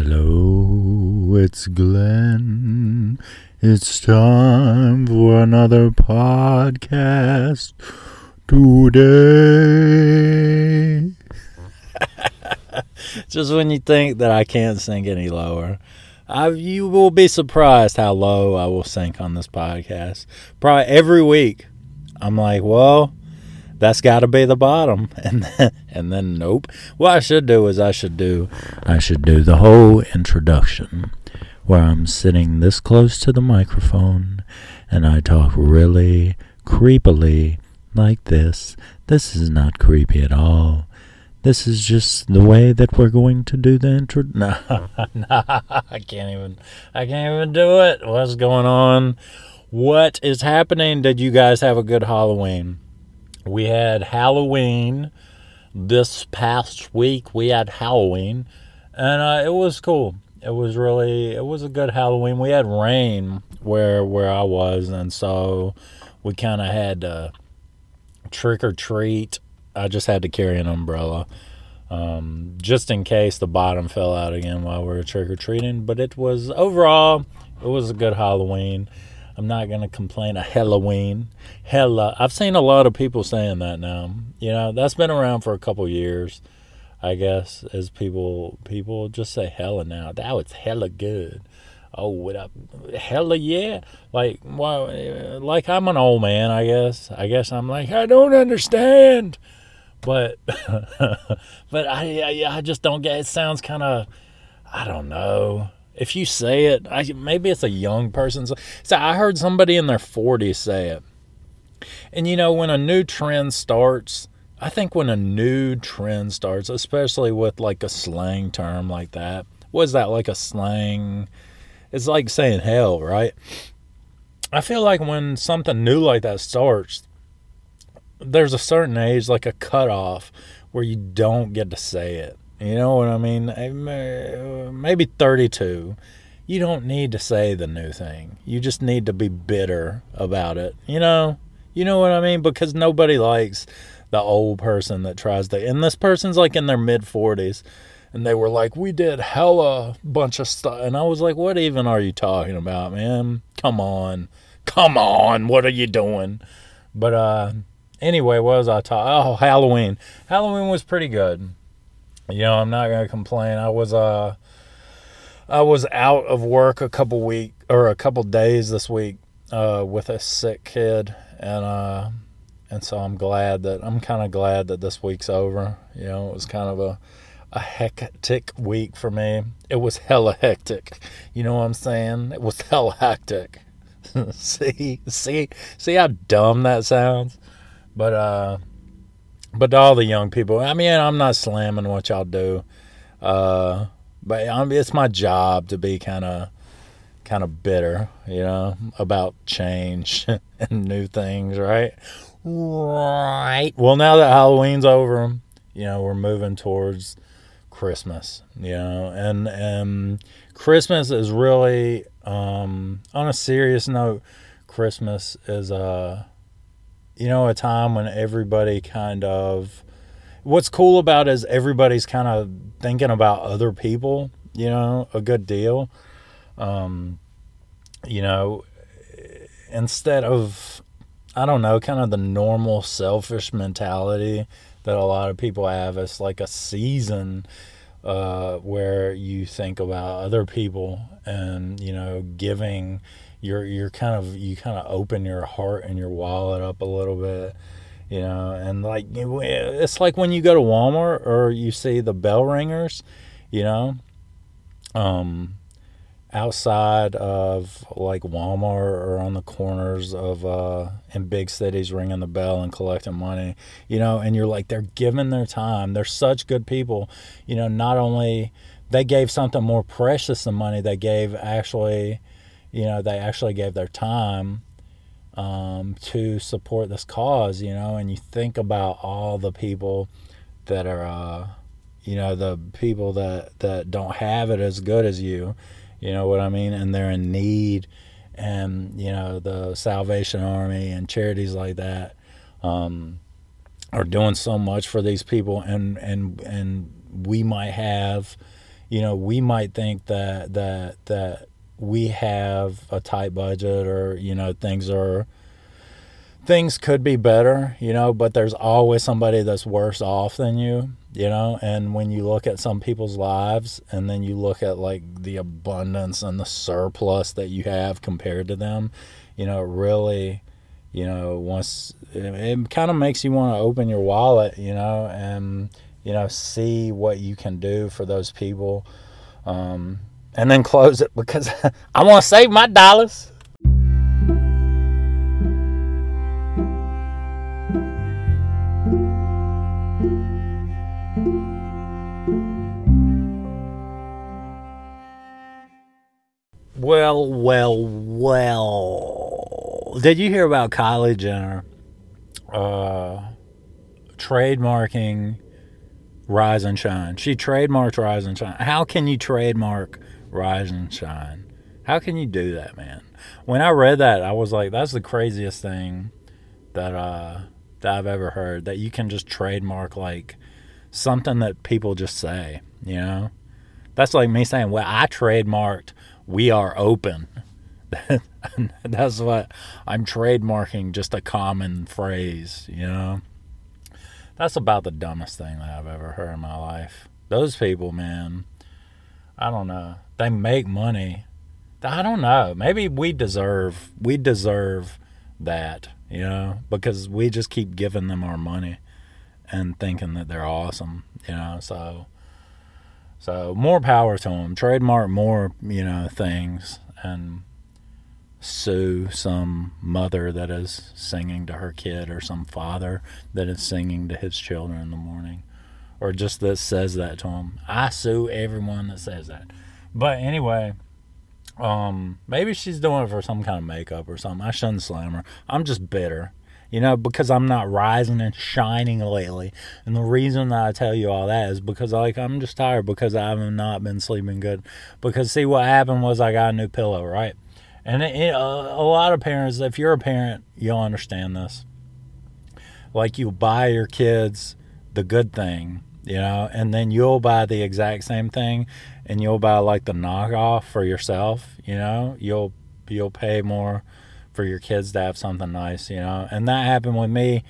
Hello, it's Glenn. It's time for another podcast today. Just when you think that I can't sink any lower, I, you will be surprised how low I will sink on this podcast. Probably every week, I'm like, well, that's got to be the bottom, and then, and then nope. What I should do is I should do I should do the whole introduction where I'm sitting this close to the microphone and I talk really creepily like this. This is not creepy at all. This is just the way that we're going to do the intro. No, no, I can't even. I can't even do it. What's going on? What is happening? Did you guys have a good Halloween? We had Halloween this past week. We had Halloween, and uh, it was cool. It was really. It was a good Halloween. We had rain where where I was, and so we kind of had to trick or treat I just had to carry an umbrella um, just in case the bottom fell out again while we were trick or treating. But it was overall, it was a good Halloween. I'm not gonna complain. A Halloween, hella. I've seen a lot of people saying that now. You know, that's been around for a couple years, I guess. As people, people just say hella now. That was hella good. Oh, what up? Hella yeah. Like, well, like I'm an old man. I guess. I guess I'm like I don't understand but but I, I, I just don't get. It sounds kind of I don't know. If you say it, I, maybe it's a young person. So I heard somebody in their 40s say it. And you know, when a new trend starts, I think when a new trend starts, especially with like a slang term like that, was that like a slang? It's like saying hell, right? I feel like when something new like that starts, there's a certain age, like a cutoff, where you don't get to say it. You know what I mean? Maybe 32. You don't need to say the new thing. You just need to be bitter about it. You know? You know what I mean? Because nobody likes the old person that tries to. And this person's like in their mid 40s. And they were like, we did hella bunch of stuff. And I was like, what even are you talking about, man? Come on. Come on. What are you doing? But, uh, anyway, what was I talking? Oh, Halloween. Halloween was pretty good. You know, I'm not gonna complain. I was uh, I was out of work a couple week or a couple days this week uh, with a sick kid, and uh, and so I'm glad that I'm kind of glad that this week's over. You know, it was kind of a a hectic week for me. It was hella hectic. You know what I'm saying? It was hella hectic. see, see, see how dumb that sounds. But uh, but all the young people. I mean, I'm not slamming what y'all do. Uh, but I'm, it's my job to be kind of kind of bitter, you know, about change and new things, right? Right. Well, now that Halloween's over, you know, we're moving towards Christmas, you know, and and Christmas is really um, on a serious note. Christmas is uh you know, a time when everybody kind of what's cool about is everybody's kind of thinking about other people, you know, a good deal. Um, you know, instead of I don't know, kind of the normal selfish mentality that a lot of people have. It's like a season uh, where you think about other people and you know giving you're you're kind of you kind of open your heart and your wallet up a little bit you know and like it's like when you go to Walmart or you see the bell ringers you know um outside of like Walmart or on the corners of uh in big cities ringing the bell and collecting money you know and you're like they're giving their time. They're such good people. You know not only they gave something more precious than money they gave actually you know, they actually gave their time um, to support this cause, you know, and you think about all the people that are, uh, you know, the people that, that don't have it as good as you, you know what I mean? And they're in need and, you know, the Salvation Army and charities like that, um, are doing so much for these people and, and, and we might have, you know, we might think that that that we have a tight budget or you know things are things could be better, you know, but there's always somebody that's worse off than you, you know, and when you look at some people's lives and then you look at like the abundance and the surplus that you have compared to them, you know, really, you know, once it, it kind of makes you want to open your wallet, you know, and you know, see what you can do for those people. Um, and then close it because I want to save my dollars. Well, well, well. Did you hear about Kylie Jenner uh, trademarking Rise and Shine? She trademarked Rise and Shine. How can you trademark Rise and Shine? How can you do that, man? When I read that, I was like, that's the craziest thing that uh, that I've ever heard. That you can just trademark like something that people just say. You know, that's like me saying, well, I trademarked we are open. That's what I'm trademarking, just a common phrase, you know? That's about the dumbest thing that I've ever heard in my life. Those people, man, I don't know. They make money. I don't know. Maybe we deserve we deserve that, you know, because we just keep giving them our money and thinking that they're awesome, you know. So so more power to them. Trademark more, you know, things and sue some mother that is singing to her kid or some father that is singing to his children in the morning or just that says that to them. I sue everyone that says that. But anyway, um, maybe she's doing it for some kind of makeup or something. I shouldn't slam her. I'm just bitter you know, because I'm not rising and shining lately. And the reason that I tell you all that is because like I'm just tired because I have not been sleeping good. Because see what happened was I got a new pillow, right? And it, it, uh, a lot of parents, if you're a parent, you'll understand this. Like you buy your kids the good thing, you know, and then you'll buy the exact same thing, and you'll buy like the knockoff for yourself, you know. You'll you'll pay more for your kids to have something nice, you know. And that happened with me.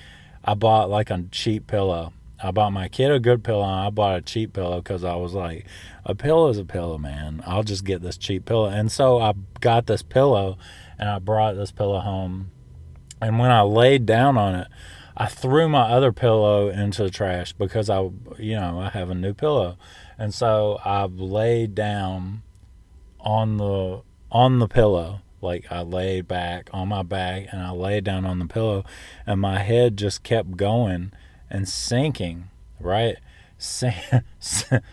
I bought like a cheap pillow. I bought my kid a good pillow. I bought a cheap pillow because I was like, a pillow is a pillow, man. I'll just get this cheap pillow. And so I got this pillow and I brought this pillow home. And when I laid down on it, I threw my other pillow into the trash because I, you know, I have a new pillow. And so I laid down on the on the pillow like I laid back on my back and I laid down on the pillow and my head just kept going and sinking, right?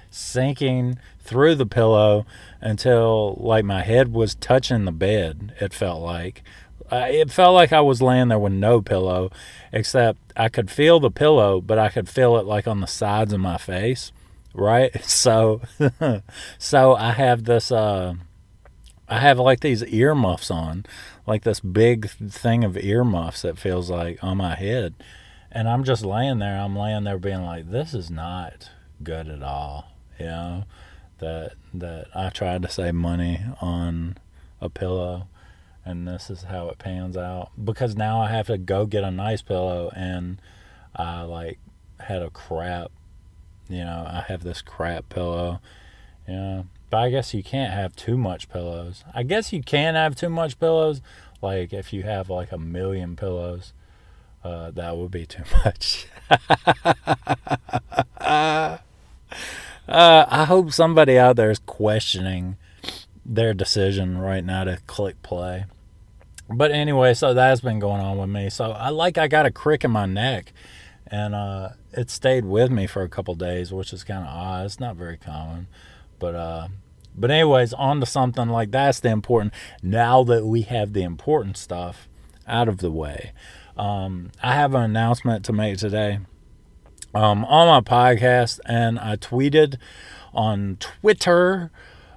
sinking through the pillow until like my head was touching the bed, it felt like. Uh, it felt like I was laying there with no pillow, except I could feel the pillow, but I could feel it like on the sides of my face, right? So, so I have this uh, I have like these earmuffs on, like this big thing of earmuffs that feels like on my head. And I'm just laying there. I'm laying there being like, this is not good at all. You know, that that I tried to save money on a pillow and this is how it pans out. Because now I have to go get a nice pillow and I like had a crap you know, I have this crap pillow. You know, but I guess you can't have too much pillows. I guess you can have too much pillows. Like if you have like a million pillows, uh, that would be too much. uh, I hope somebody out there is questioning their decision right now to click play. But anyway, so that's been going on with me. So I like I got a crick in my neck, and uh, it stayed with me for a couple days, which is kind of odd. It's not very common. But uh, but anyways, on to something like that's the important. Now that we have the important stuff out of the way, um, I have an announcement to make today. Um, on my podcast, and I tweeted on Twitter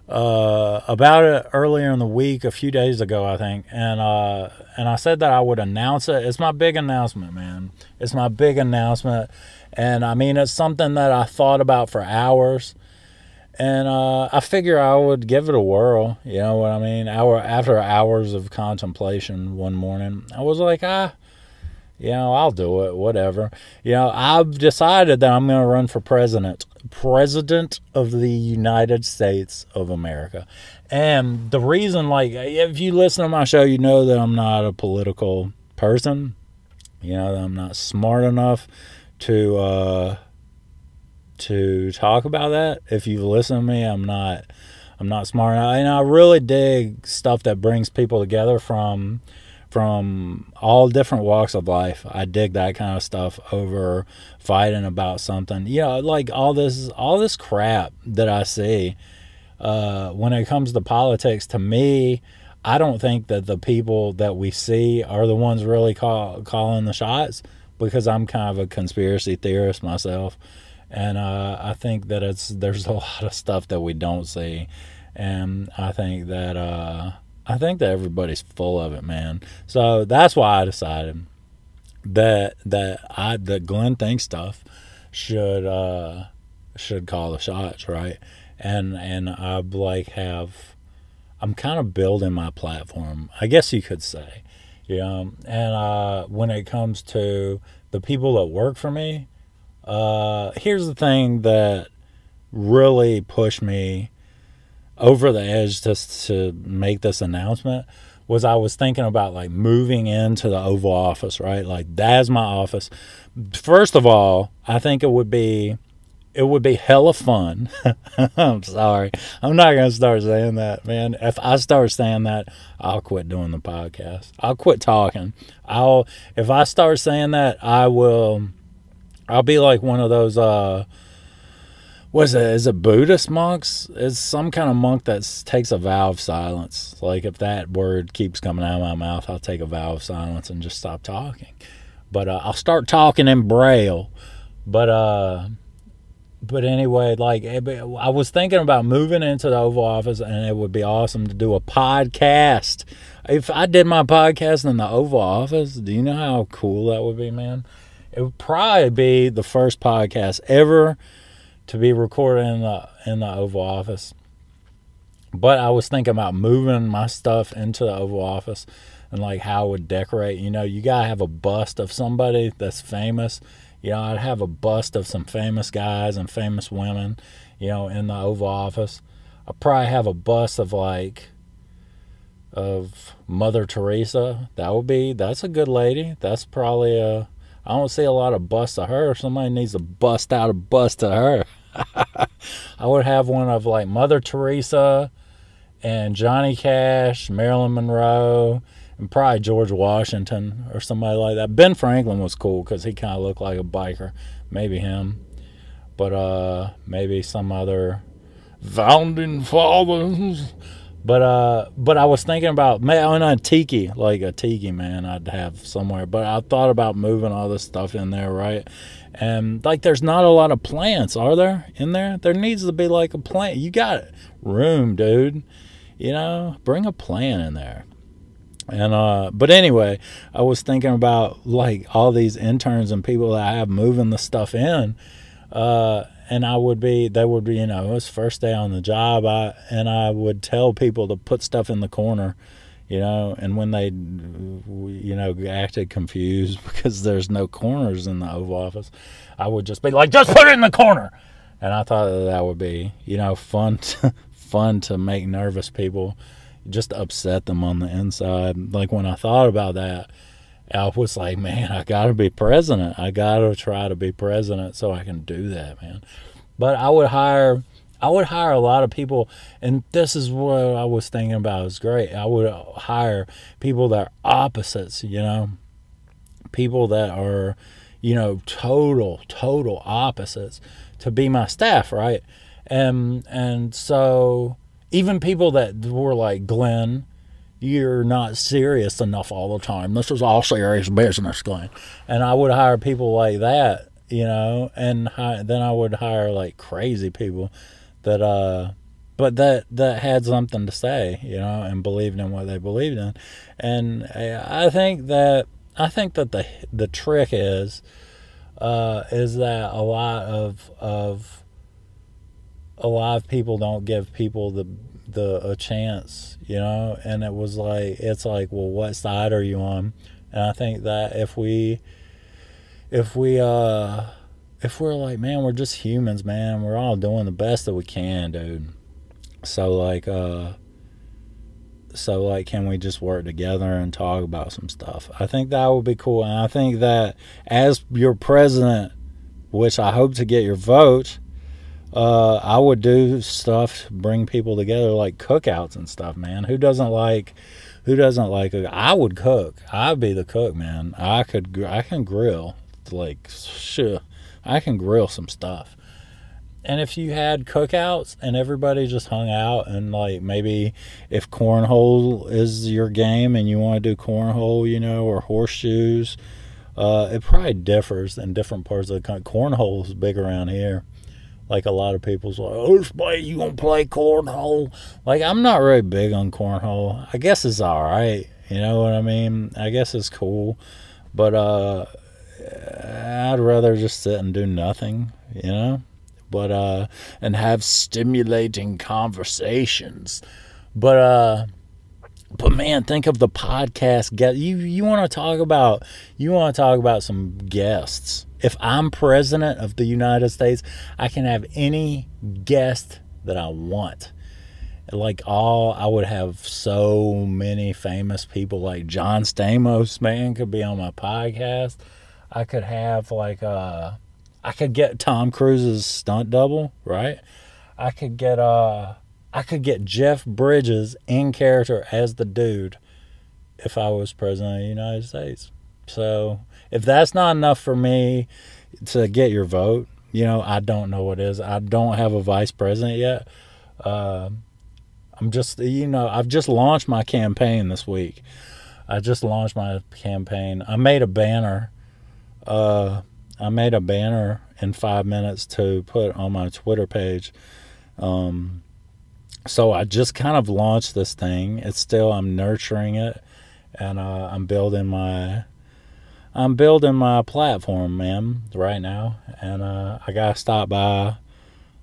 uh, about it earlier in the week, a few days ago, I think, and uh, and I said that I would announce it. It's my big announcement, man. It's my big announcement, and I mean it's something that I thought about for hours and uh, I figure I would give it a whirl. You know what I mean? Hour after hours of contemplation one morning, I was like, ah, you know, I'll do it. Whatever. You know, I've decided that I'm going to run for president, president of the United States of America. And the reason, like, if you listen to my show, you know that I'm not a political person. You know, that I'm not smart enough to. Uh, to talk about that. If you listen to me, I'm not I'm not smart enough. And I really dig stuff that brings people together from from all different walks of life. I dig that kind of stuff over fighting about something. You know, like all this all this crap that I see uh, when it comes to politics. To me, I don't think that the people that we see are the ones really call, calling the shots because I'm kind of a conspiracy theorist myself and uh, I think that it's there's a lot of stuff that we don't see, and I think that uh, I think that everybody's full of it, man. So that's why I decided that that I that Glenn Think stuff should uh, should call the shots, right? And and I like have I'm kind of building my platform, I guess you could say, you know. And uh, when it comes to the people that work for me uh, here's the thing that really pushed me over the edge just to make this announcement was I was thinking about like moving into the Oval Office, right? Like that's my office. First of all, I think it would be it would be hella fun. I'm sorry. I'm not gonna start saying that, man. If I start saying that, I'll quit doing the podcast. I'll quit talking. I'll if I start saying that, I will I'll be like one of those uh was it is it Buddhist monks? It's some kind of monk that takes a vow of silence. Like if that word keeps coming out of my mouth, I'll take a vow of silence and just stop talking. But uh, I'll start talking in braille. But uh but anyway, like eh, I was thinking about moving into the Oval Office, and it would be awesome to do a podcast. If I did my podcast in the Oval Office, do you know how cool that would be, man? it would probably be the first podcast ever to be recorded in the in the Oval Office. But I was thinking about moving my stuff into the Oval Office and like how I would decorate. You know, you gotta have a bust of somebody that's famous. You know, I'd have a bust of some famous guys and famous women, you know, in the Oval Office. I'd probably have a bust of like of Mother Teresa. That would be that's a good lady. That's probably a I don't see a lot of busts of her. Somebody needs to bust out a bust of her. I would have one of like Mother Teresa and Johnny Cash, Marilyn Monroe, and probably George Washington or somebody like that. Ben Franklin was cool because he kind of looked like a biker. Maybe him. But uh, maybe some other founding fathers. But uh, but I was thinking about man, a tiki, like a tiki man, I'd have somewhere. But I thought about moving all this stuff in there, right? And like, there's not a lot of plants, are there? In there, there needs to be like a plant. You got room, dude. You know, bring a plant in there. And uh, but anyway, I was thinking about like all these interns and people that I have moving the stuff in. Uh, and I would be, they would be, you know, it was first day on the job. I and I would tell people to put stuff in the corner, you know, and when they, you know, acted confused because there's no corners in the Oval Office, I would just be like, just put it in the corner, and I thought that, that would be, you know, fun, to, fun to make nervous people, just upset them on the inside. Like when I thought about that I was like, man, I got to be president. I got to try to be president so I can do that, man. But I would hire, I would hire a lot of people, and this is what I was thinking about. It's great. I would hire people that are opposites, you know, people that are, you know, total, total opposites to be my staff, right? And and so even people that were like Glenn you're not serious enough all the time. This is all serious business, Glenn. And I would hire people like that, you know, and hi- then I would hire like crazy people that, uh, but that that had something to say, you know, and believed in what they believed in. And I think that I think that the the trick is uh, is that a lot of of a lot of people don't give people the the a chance, you know, and it was like it's like, well, what side are you on? And I think that if we if we uh if we're like, man, we're just humans, man, we're all doing the best that we can, dude. So like uh so like can we just work together and talk about some stuff? I think that would be cool. And I think that as your president, which I hope to get your vote, uh, I would do stuff to bring people together, like cookouts and stuff. Man, who doesn't like? Who doesn't like? I would cook. I'd be the cook, man. I could. I can grill. Like, sure, I can grill some stuff. And if you had cookouts and everybody just hung out and like maybe if cornhole is your game and you want to do cornhole, you know, or horseshoes, uh, it probably differs in different parts of the country. Cornhole is big around here like a lot of people's like, oh, play, you gonna play cornhole? Like, I'm not really big on cornhole. I guess it's all right. You know what I mean? I guess it's cool, but uh, I'd rather just sit and do nothing. You know, but uh, and have stimulating conversations. But uh, but man, think of the podcast. Get you you want to talk about you want to talk about some guests if I'm president of the United States, I can have any guest that I want. Like all, I would have so many famous people. Like John Stamos, man, could be on my podcast. I could have like uh, I could get Tom Cruise's stunt double, right? I could get uh, I could get Jeff Bridges in character as the dude if I was president of the United States. So if that's not enough for me to get your vote, you know, I don't know what is. I don't have a vice president yet. Uh, I'm just, you know, I've just launched my campaign this week. I just launched my campaign. I made a banner. Uh, I made a banner in five minutes to put on my Twitter page. Um, so I just kind of launched this thing. It's still I'm nurturing it, and uh, I'm building my I'm building my platform, man, right now, and uh, I gotta stop by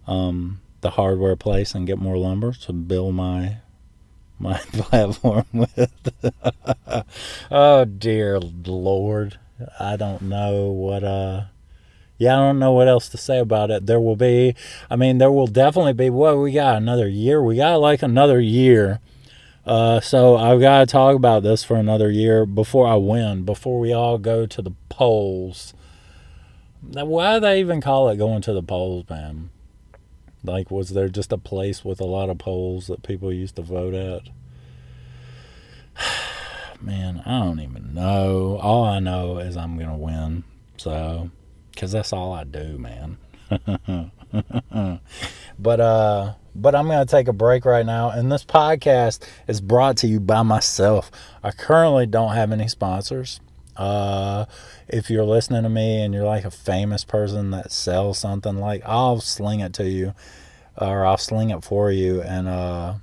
um, the hardware place and get more lumber to build my my platform with. oh dear Lord, I don't know what. Uh, yeah, I don't know what else to say about it. There will be, I mean, there will definitely be. What we got another year? We got like another year uh, so I've got to talk about this for another year before I win, before we all go to the polls. Why do they even call it going to the polls, man? Like, was there just a place with a lot of polls that people used to vote at? Man, I don't even know. All I know is I'm going to win. So, because that's all I do, man. but, uh, but I'm going to take a break right now. And this podcast is brought to you by myself. I currently don't have any sponsors. Uh, if you're listening to me and you're like a famous person that sells something, like I'll sling it to you, or I'll sling it for you, and uh,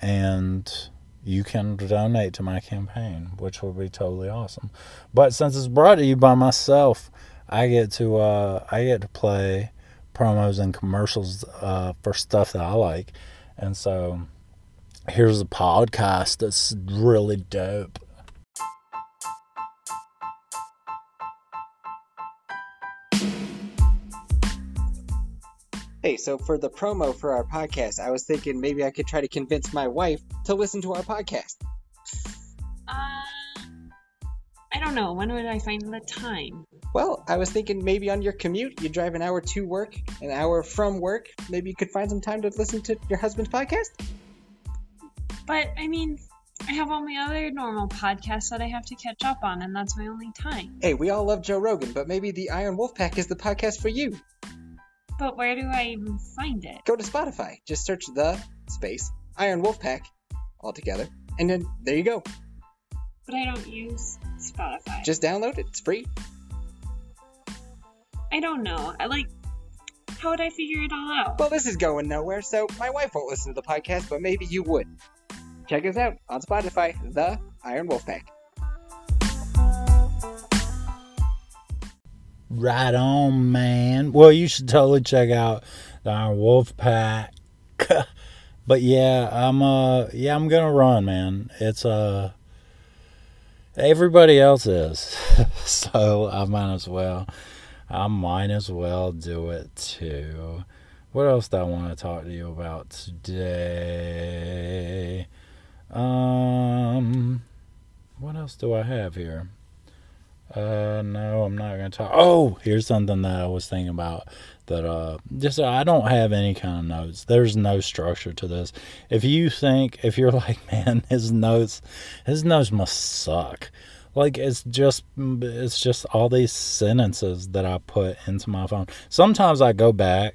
and you can donate to my campaign, which would be totally awesome. But since it's brought to you by myself, I get to uh, I get to play promos and commercials uh, for stuff that I like. And so here's a podcast that's really dope. Hey, so for the promo for our podcast, I was thinking maybe I could try to convince my wife to listen to our podcast. Uh, I don't know. When would I find the time? Well, I was thinking maybe on your commute, you drive an hour to work, an hour from work. Maybe you could find some time to listen to your husband's podcast. But I mean, I have all my other normal podcasts that I have to catch up on, and that's my only time. Hey, we all love Joe Rogan, but maybe the Iron Wolf Pack is the podcast for you. But where do I even find it? Go to Spotify. Just search the space Iron Wolf Pack all together, and then there you go. But I don't use Spotify. Just download it. It's free. I don't know. I like. How would I figure it all out? Well, this is going nowhere, so my wife won't listen to the podcast, but maybe you would. Check us out on Spotify, The Iron Wolf Pack. Right on, man. Well, you should totally check out the Iron Wolf Pack. but yeah, I'm uh yeah, I'm gonna run, man. It's uh everybody else is. so I might as well I might as well do it too. What else do I want to talk to you about today? Um what else do I have here? Uh, no, I'm not gonna talk. Oh, here's something that I was thinking about. That uh, just I don't have any kind of notes. There's no structure to this. If you think, if you're like, man, his notes, his notes must suck. Like it's just, it's just all these sentences that I put into my phone. Sometimes I go back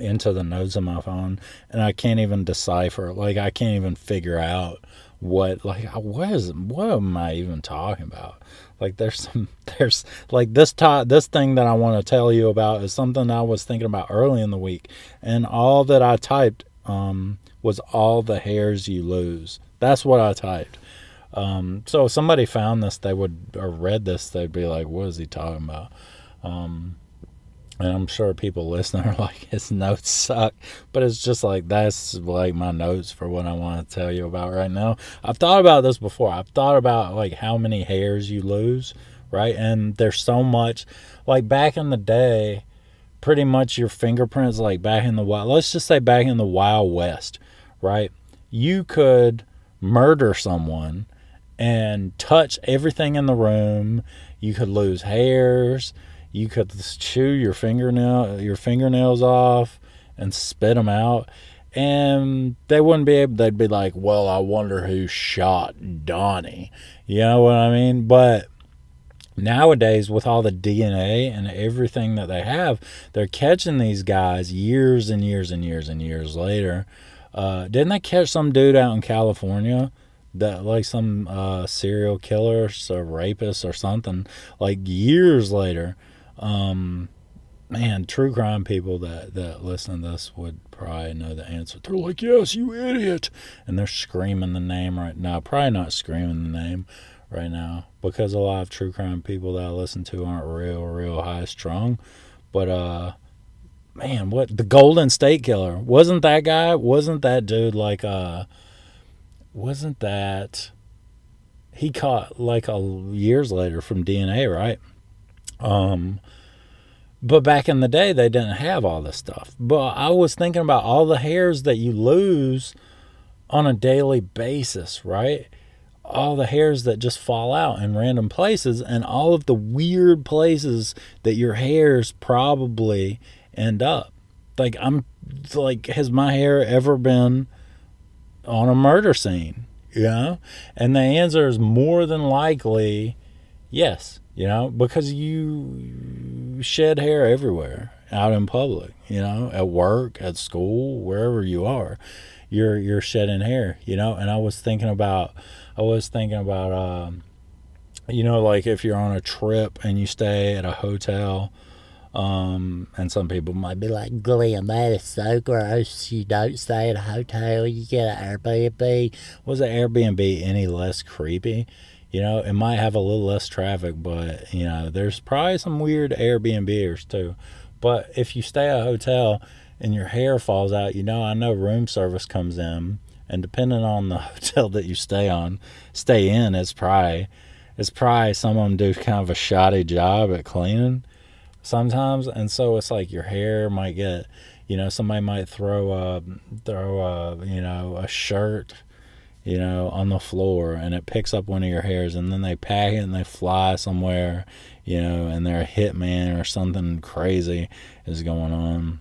into the notes of my phone and I can't even decipher. Like I can't even figure out what like what is what am I even talking about? Like there's some there's like this top this thing that I want to tell you about is something I was thinking about early in the week, and all that I typed um, was all the hairs you lose. That's what I typed. Um, so if somebody found this, they would or read this, they'd be like, "What is he talking about?" Um, and I'm sure people listening are like, his notes suck. But it's just like, that's like my notes for what I want to tell you about right now. I've thought about this before. I've thought about like how many hairs you lose, right? And there's so much, like back in the day, pretty much your fingerprints, like back in the wild, let's just say back in the Wild West, right? You could murder someone and touch everything in the room. You could lose hairs you could chew your fingernail your fingernails off and spit them out. And they wouldn't be able they'd be like well i wonder who shot donnie. You know what i mean? But nowadays with all the dna and everything that they have they're catching these guys years and years and years and years later. Uh, didn't they catch some dude out in california that like some uh, serial killer or rapist or something like years later um, man, true crime people that, that listen to this would probably know the answer. They're like, yes, you idiot. And they're screaming the name right now. Probably not screaming the name right now because a lot of true crime people that I listen to aren't real, real high strung. But, uh, man, what the Golden State Killer wasn't that guy? Wasn't that dude like, uh, wasn't that he caught like a years later from DNA, right? Um, but back in the day, they didn't have all this stuff. But I was thinking about all the hairs that you lose on a daily basis, right? All the hairs that just fall out in random places, and all of the weird places that your hairs probably end up. Like, I'm like, has my hair ever been on a murder scene? You know? And the answer is more than likely yes you know, because you shed hair everywhere out in public, you know, at work, at school, wherever you are, you're you're shedding hair, you know. And I was thinking about, I was thinking about, um, you know, like if you're on a trip and you stay at a hotel. Um, and some people might be like, Glenn, that is so gross. You don't stay at a hotel, you get an Airbnb. Was an Airbnb any less creepy? You know, it might have a little less traffic, but you know, there's probably some weird Airbnbers too. But if you stay at a hotel and your hair falls out, you know, I know room service comes in, and depending on the hotel that you stay on, stay in, it's probably it's probably some of them do kind of a shoddy job at cleaning sometimes, and so it's like your hair might get, you know, somebody might throw a throw a you know a shirt you know, on the floor and it picks up one of your hairs and then they pack it and they fly somewhere, you know, and they're a hitman or something crazy is going on.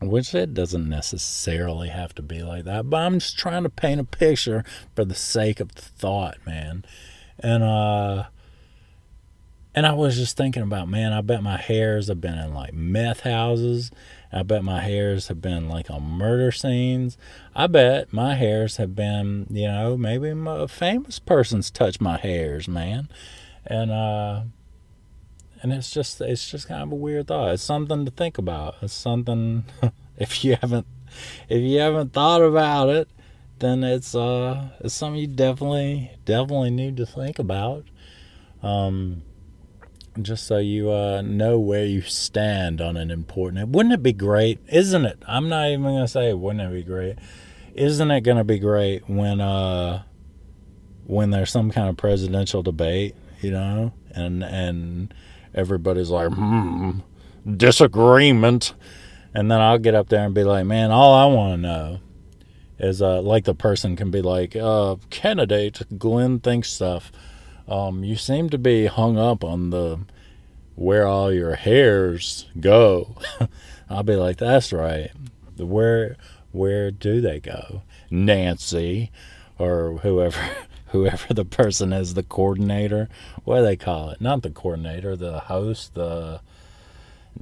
Which it doesn't necessarily have to be like that, but I'm just trying to paint a picture for the sake of the thought, man. And uh and I was just thinking about, man, I bet my hairs have been in like meth houses I bet my hairs have been like on murder scenes. I bet my hairs have been, you know, maybe a famous person's touched my hairs, man. And uh and it's just it's just kind of a weird thought. It's something to think about. It's something if you haven't if you haven't thought about it, then it's uh it's something you definitely definitely need to think about. Um just so you uh, know where you stand on an important. Wouldn't it be great? Isn't it? I'm not even gonna say wouldn't it be great. Isn't it gonna be great when uh when there's some kind of presidential debate, you know, and and everybody's like, hmm, disagreement, and then I'll get up there and be like, man, all I want to know is uh like the person can be like, uh, candidate Glenn thinks stuff um, you seem to be hung up on the where all your hairs go. I'll be like, that's right. Where where do they go? Nancy or whoever whoever the person is, the coordinator. What do they call it? Not the coordinator, the host, the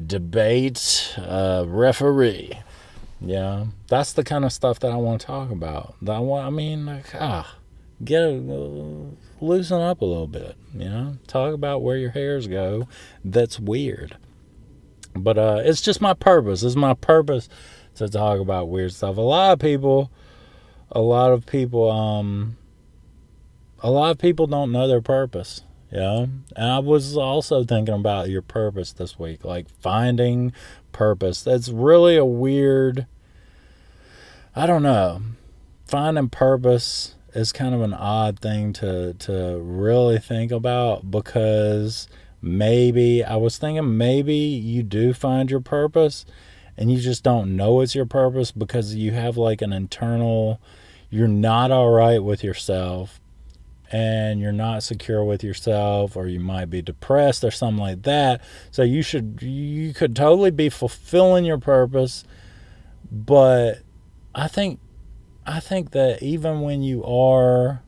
debate uh, referee. Yeah, that's the kind of stuff that I want to talk about. That I want. I mean, like, ah, get a, loosen up a little bit, you know? Talk about where your hairs go. That's weird. But uh, it's just my purpose. It's my purpose to talk about weird stuff. A lot of people, a lot of people, um, a lot of people don't know their purpose. Know? And I was also thinking about your purpose this week, like finding purpose. That's really a weird, I don't know, finding purpose is kind of an odd thing to to really think about because maybe I was thinking maybe you do find your purpose and you just don't know it's your purpose because you have like an internal you're not all right with yourself and you're not secure with yourself or you might be depressed or something like that. So you should you could totally be fulfilling your purpose but i think I think that even when you are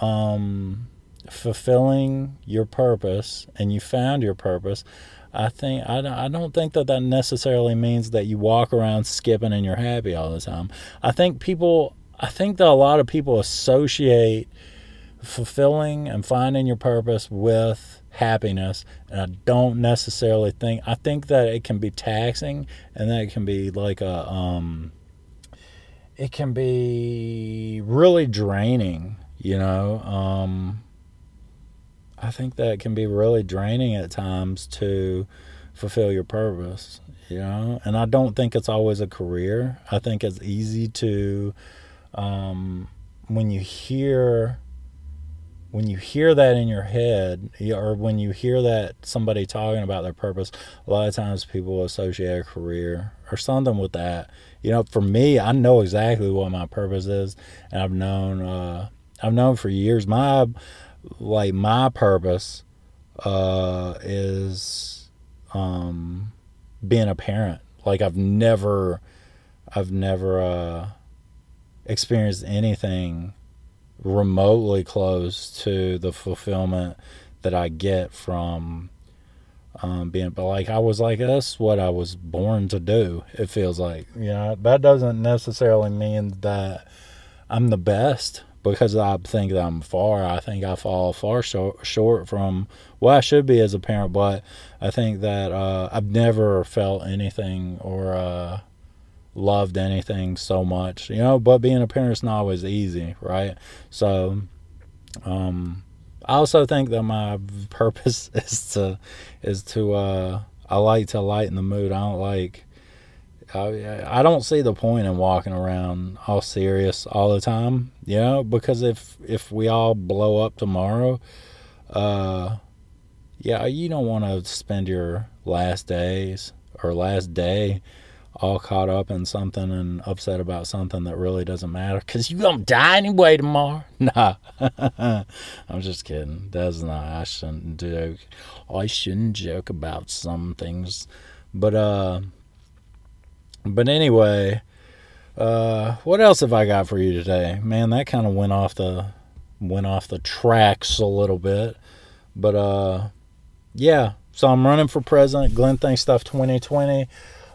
um, fulfilling your purpose and you found your purpose, I think I don't, I don't think that that necessarily means that you walk around skipping and you're happy all the time. I think people I think that a lot of people associate fulfilling and finding your purpose with happiness and I don't necessarily think I think that it can be taxing and that it can be like a um it can be really draining, you know. Um, I think that can be really draining at times to fulfill your purpose, you know. And I don't think it's always a career. I think it's easy to, um, when you hear when you hear that in your head or when you hear that somebody talking about their purpose a lot of times people associate a career or something with that. You know for me i know exactly what my purpose is and i've known uh, i've known for years. My like my purpose uh, is um, being a parent. Like i've never i've never uh, experienced anything remotely close to the fulfillment that I get from um, being, but like I was like, that's what I was born to do. It feels like, know, that doesn't necessarily mean that I'm the best because I think that I'm far. I think I fall far short, short from what I should be as a parent, but I think that uh, I've never felt anything or uh, loved anything so much, you know, but being a parent's not always easy, right? So, um, I also think that my purpose is to, is to, uh, I like to lighten the mood. I don't like, I, I don't see the point in walking around all serious all the time, you know, because if, if we all blow up tomorrow, uh, yeah, you don't want to spend your last days or last day all caught up in something and upset about something that really doesn't matter because you're gonna die anyway tomorrow. Nah, I'm just kidding. That's not. I shouldn't joke. I shouldn't joke about some things, but uh, but anyway, uh, what else have I got for you today, man? That kind of went off the went off the tracks a little bit, but uh, yeah. So I'm running for president. Glenn Thinks Stuff 2020.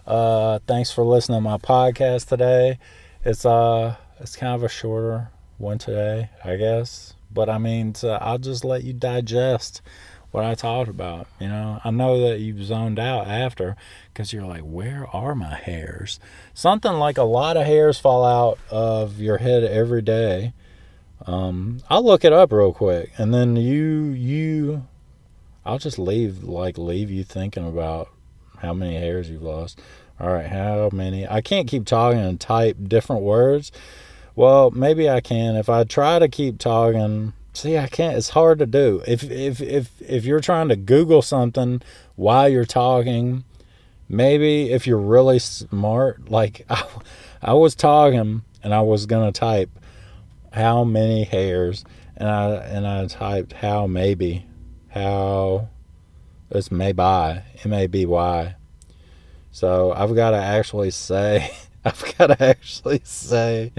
Uh, thanks for listening to my podcast today. It's uh, it's kind of a shorter one today, I guess. But I mean, to, I'll just let you digest what I talked about. You know, I know that you zoned out after because you're like, where are my hairs? Something like a lot of hairs fall out of your head every day. Um, I'll look it up real quick, and then you you I'll just leave like leave you thinking about how many hairs you've lost. All right, how many? I can't keep talking and type different words. Well, maybe I can if I try to keep talking. See, I can't. It's hard to do. If if if if you're trying to Google something while you're talking, maybe if you're really smart, like I, I was talking and I was gonna type how many hairs, and I and I typed how maybe how it's maybe M A B Y. So I've got to actually say, I've got to actually say,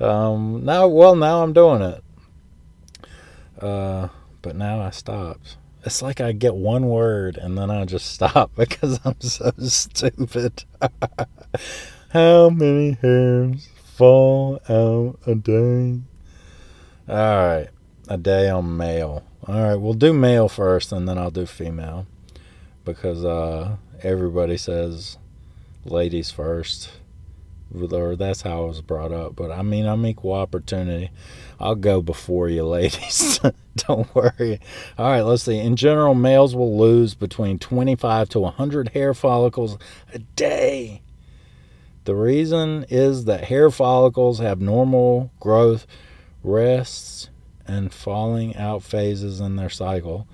um, now, well, now I'm doing it. Uh, but now I stopped. It's like I get one word and then I just stop because I'm so stupid. How many hairs fall out a day? All right, a day on male. All right, we'll do male first and then I'll do female because uh, everybody says ladies first. Or that's how I was brought up. But I mean, I'm equal opportunity. I'll go before you, ladies. Don't worry. All right, let's see. In general, males will lose between 25 to 100 hair follicles a day. The reason is that hair follicles have normal growth, rests, and falling out phases in their cycle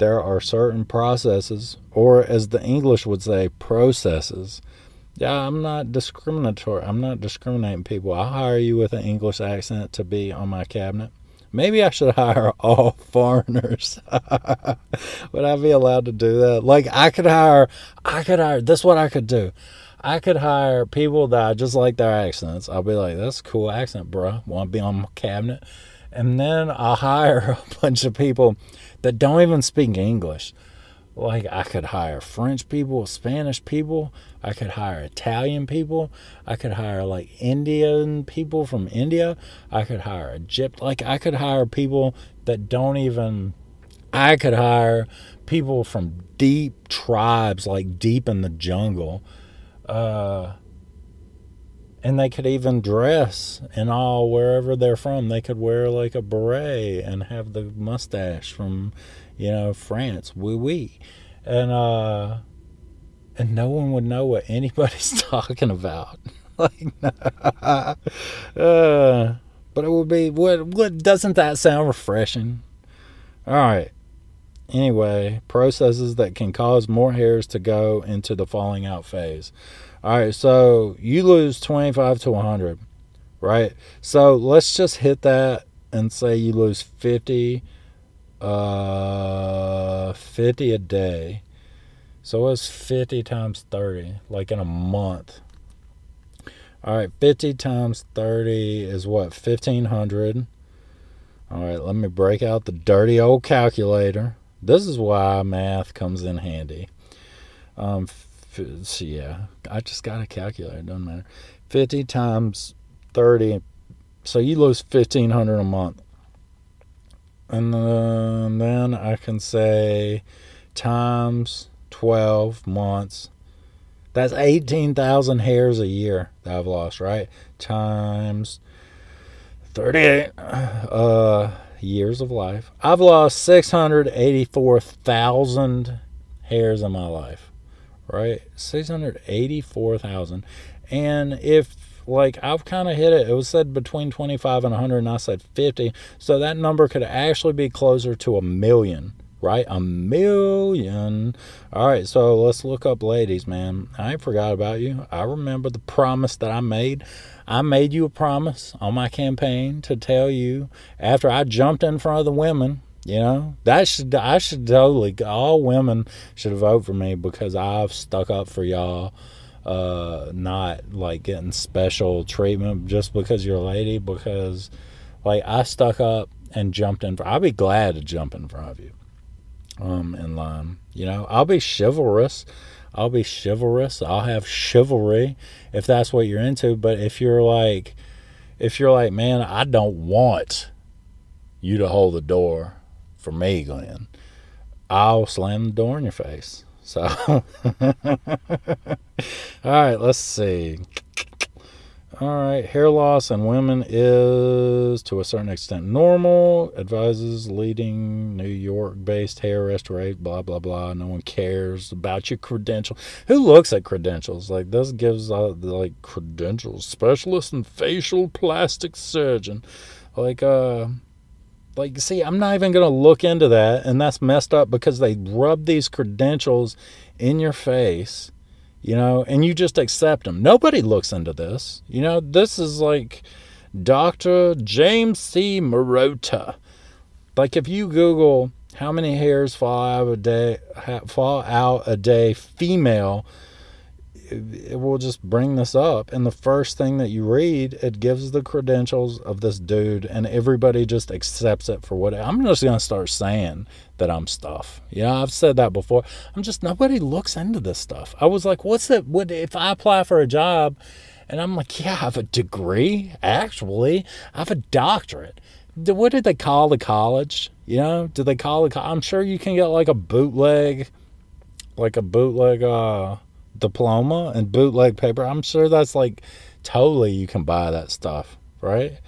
there are certain processes, or as the English would say, processes. Yeah, I'm not discriminatory. I'm not discriminating people. I'll hire you with an English accent to be on my cabinet. Maybe I should hire all foreigners. would I be allowed to do that? Like I could hire, I could hire. This is what I could do. I could hire people that I just like their accents. I'll be like, "That's cool accent, bro. Want to be on my cabinet?" And then I'll hire a bunch of people that don't even speak English. Like I could hire French people, Spanish people, I could hire Italian people, I could hire like Indian people from India, I could hire Egypt, like I could hire people that don't even I could hire people from deep tribes like deep in the jungle. Uh and they could even dress and all wherever they're from. They could wear like a beret and have the mustache from you know france. Wee wee and uh and no one would know what anybody's talking about. Like uh, but it would be what what doesn't that sound refreshing? All right. Anyway processes that can cause more hairs to go into the falling out phase all right, so you lose 25 to 100, right? So let's just hit that and say you lose 50 uh 50 a day. So it's 50 times 30 like in a month. All right, 50 times 30 is what? 1500. All right, let me break out the dirty old calculator. This is why math comes in handy. Um yeah, I just got a calculator. It doesn't matter. 50 times 30. So you lose 1500 a month. And then, then I can say times 12 months. That's 18,000 hairs a year that I've lost, right? Times 38 uh, years of life. I've lost 684,000 hairs in my life right? 684,000. And if like I've kind of hit it, it was said between 25 and 100 and I said 50. So that number could actually be closer to a million, right? A million. All right, so let's look up ladies, man. I ain't forgot about you. I remember the promise that I made. I made you a promise on my campaign to tell you after I jumped in front of the women you know, that should I should totally all women should vote for me because I've stuck up for y'all, uh, not like getting special treatment just because you're a lady. Because like I stuck up and jumped in. I'll be glad to jump in front of you, um, in line. You know, I'll be chivalrous. I'll be chivalrous. I'll have chivalry if that's what you're into. But if you're like, if you're like, man, I don't want you to hold the door for me, Glenn, I'll slam the door in your face. So, all right, let's see. All right, hair loss in women is to a certain extent normal. Advises leading New York based hair restoration, blah, blah, blah. No one cares about your credentials. Who looks at credentials? Like, this gives uh, like credentials, specialist and facial plastic surgeon. Like, uh, like, see, I'm not even going to look into that. And that's messed up because they rub these credentials in your face you know, and you just accept them. Nobody looks into this. You know, this is like Dr. James C. Marotta. Like if you Google how many hairs fall out a day, fall out a day, female, it will just bring this up. And the first thing that you read, it gives the credentials of this dude, and everybody just accepts it for what I'm just going to start saying that I'm stuff. Yeah, I've said that before. I'm just, nobody looks into this stuff. I was like, what's it? What if I apply for a job and I'm like, yeah, I have a degree, actually, I have a doctorate. What did they call the college? You know, did they call it? I'm sure you can get like a bootleg, like a bootleg, uh, diploma and bootleg paper. I'm sure that's like totally you can buy that stuff, right?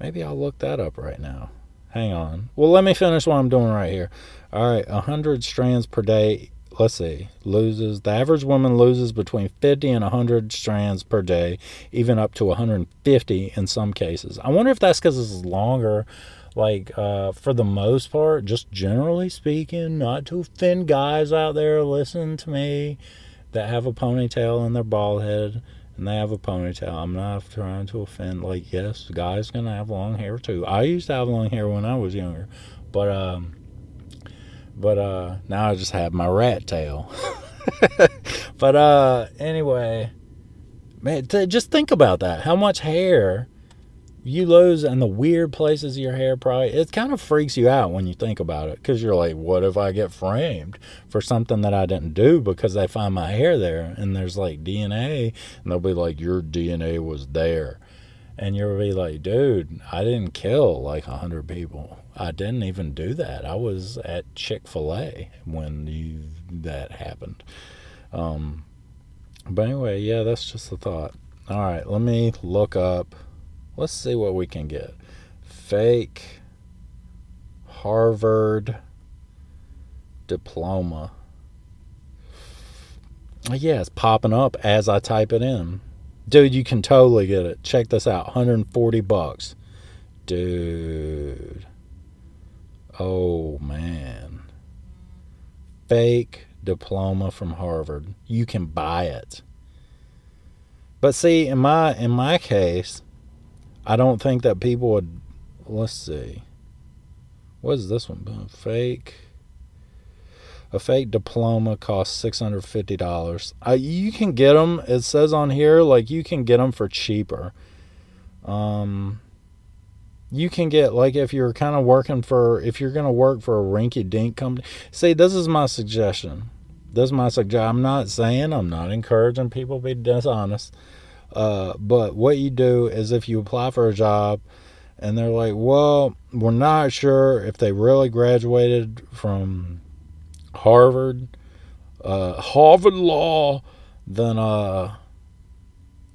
Maybe I'll look that up right now. Hang on. Well, let me finish what I'm doing right here. All right, 100 strands per day. Let's see, loses. The average woman loses between 50 and 100 strands per day, even up to 150 in some cases. I wonder if that's because it's longer like uh, for the most part just generally speaking not to offend guys out there listen to me that have a ponytail in their bald head and they have a ponytail. I'm not trying to offend. Like, yes, guys gonna have long hair too. I used to have long hair when I was younger, but um, but uh, now I just have my rat tail. but uh, anyway, man, just think about that. How much hair you lose and the weird places of your hair probably it kind of freaks you out when you think about it because you're like what if i get framed for something that i didn't do because they find my hair there and there's like dna and they'll be like your dna was there. And you'll be like dude i didn't kill like a hundred people. I didn't even do that. I was at chick-fil-a when you that happened. Um but anyway yeah that's just a thought. All right let me look up Let's see what we can get. Fake Harvard diploma. Yeah, it's popping up as I type it in. Dude, you can totally get it. Check this out 140 bucks. Dude. Oh, man. Fake diploma from Harvard. You can buy it. But see, in my in my case, I don't think that people would. Let's see. What is this one? Fake. A fake diploma costs six hundred fifty dollars. You can get them. It says on here like you can get them for cheaper. Um, you can get like if you're kind of working for if you're gonna work for a rinky dink company. See, this is my suggestion. This is my suggestion. I'm not saying I'm not encouraging people to be dishonest. Uh, but what you do is if you apply for a job and they're like, well, we're not sure if they really graduated from Harvard, uh, Harvard Law, then uh,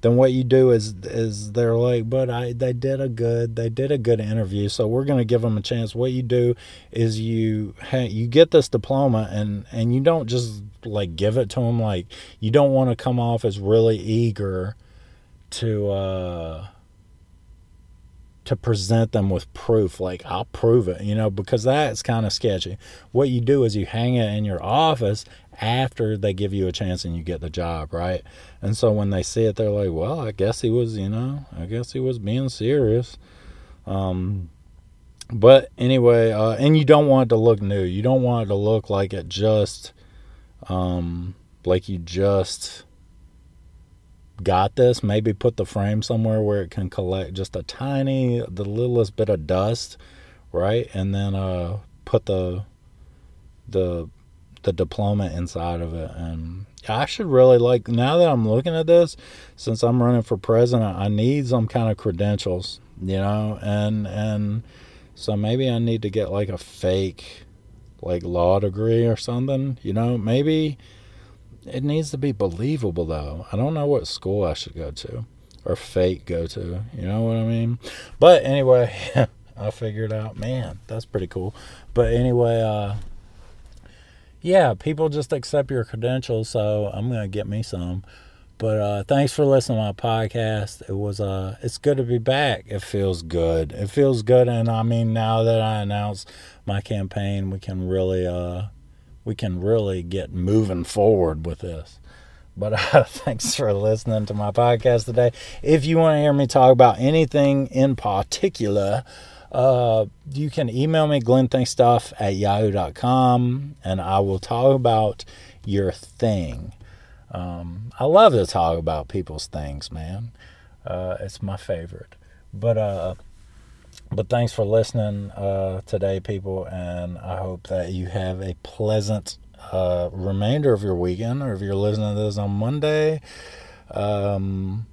then what you do is is they're like, but I they did a good they did a good interview, so we're gonna give them a chance. What you do is you you get this diploma and and you don't just like give it to them like you don't want to come off as really eager to uh, to present them with proof like i'll prove it you know because that's kind of sketchy. What you do is you hang it in your office after they give you a chance and you get the job right? And so when they see it they're like well i guess he was you know i guess he was being serious. Um but anyway uh and you don't want it to look new. You don't want it to look like it just um like you just got this, maybe put the frame somewhere where it can collect just a tiny, the littlest bit of dust, right? And then uh, put the the the diploma inside of it. And I should really like now that I'm looking at this, since I'm running for president, I need some kind of credentials, you know, and and so maybe I need to get like a fake like law degree or something, you know, maybe it needs to be believable, though. I don't know what school I should go to. or fake go to. You know what I mean? But anyway, I figured out, man, that's pretty cool. But anyway, uh, yeah, people just accept your credentials, so I'm gonna get me some. But uh, thanks for listening to my podcast. It was uh, it's good to be back. It feels good. It feels good, and I mean, now that I announced my campaign, we can really uh, we can really get moving forward with this. But uh, thanks for listening to my podcast today. If you want to hear me talk about anything in particular, uh, you can email me glennthinkstuff at yahoo.com and I will talk about your thing. Um, I love to talk about people's things, man. Uh, it's my favorite. But uh, but thanks for listening uh, today, people, and I hope that you have a pleasant uh, remainder of your weekend, or if you're listening to this on Monday. Um,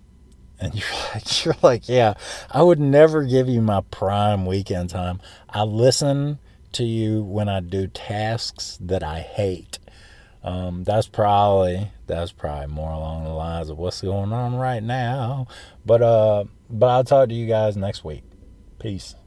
and you're like, you're like, yeah, I would never give you my prime weekend time. I listen to you when I do tasks that I hate. Um, that's probably that's probably more along the lines of what's going on right now. But uh, but I'll talk to you guys next week. Peace.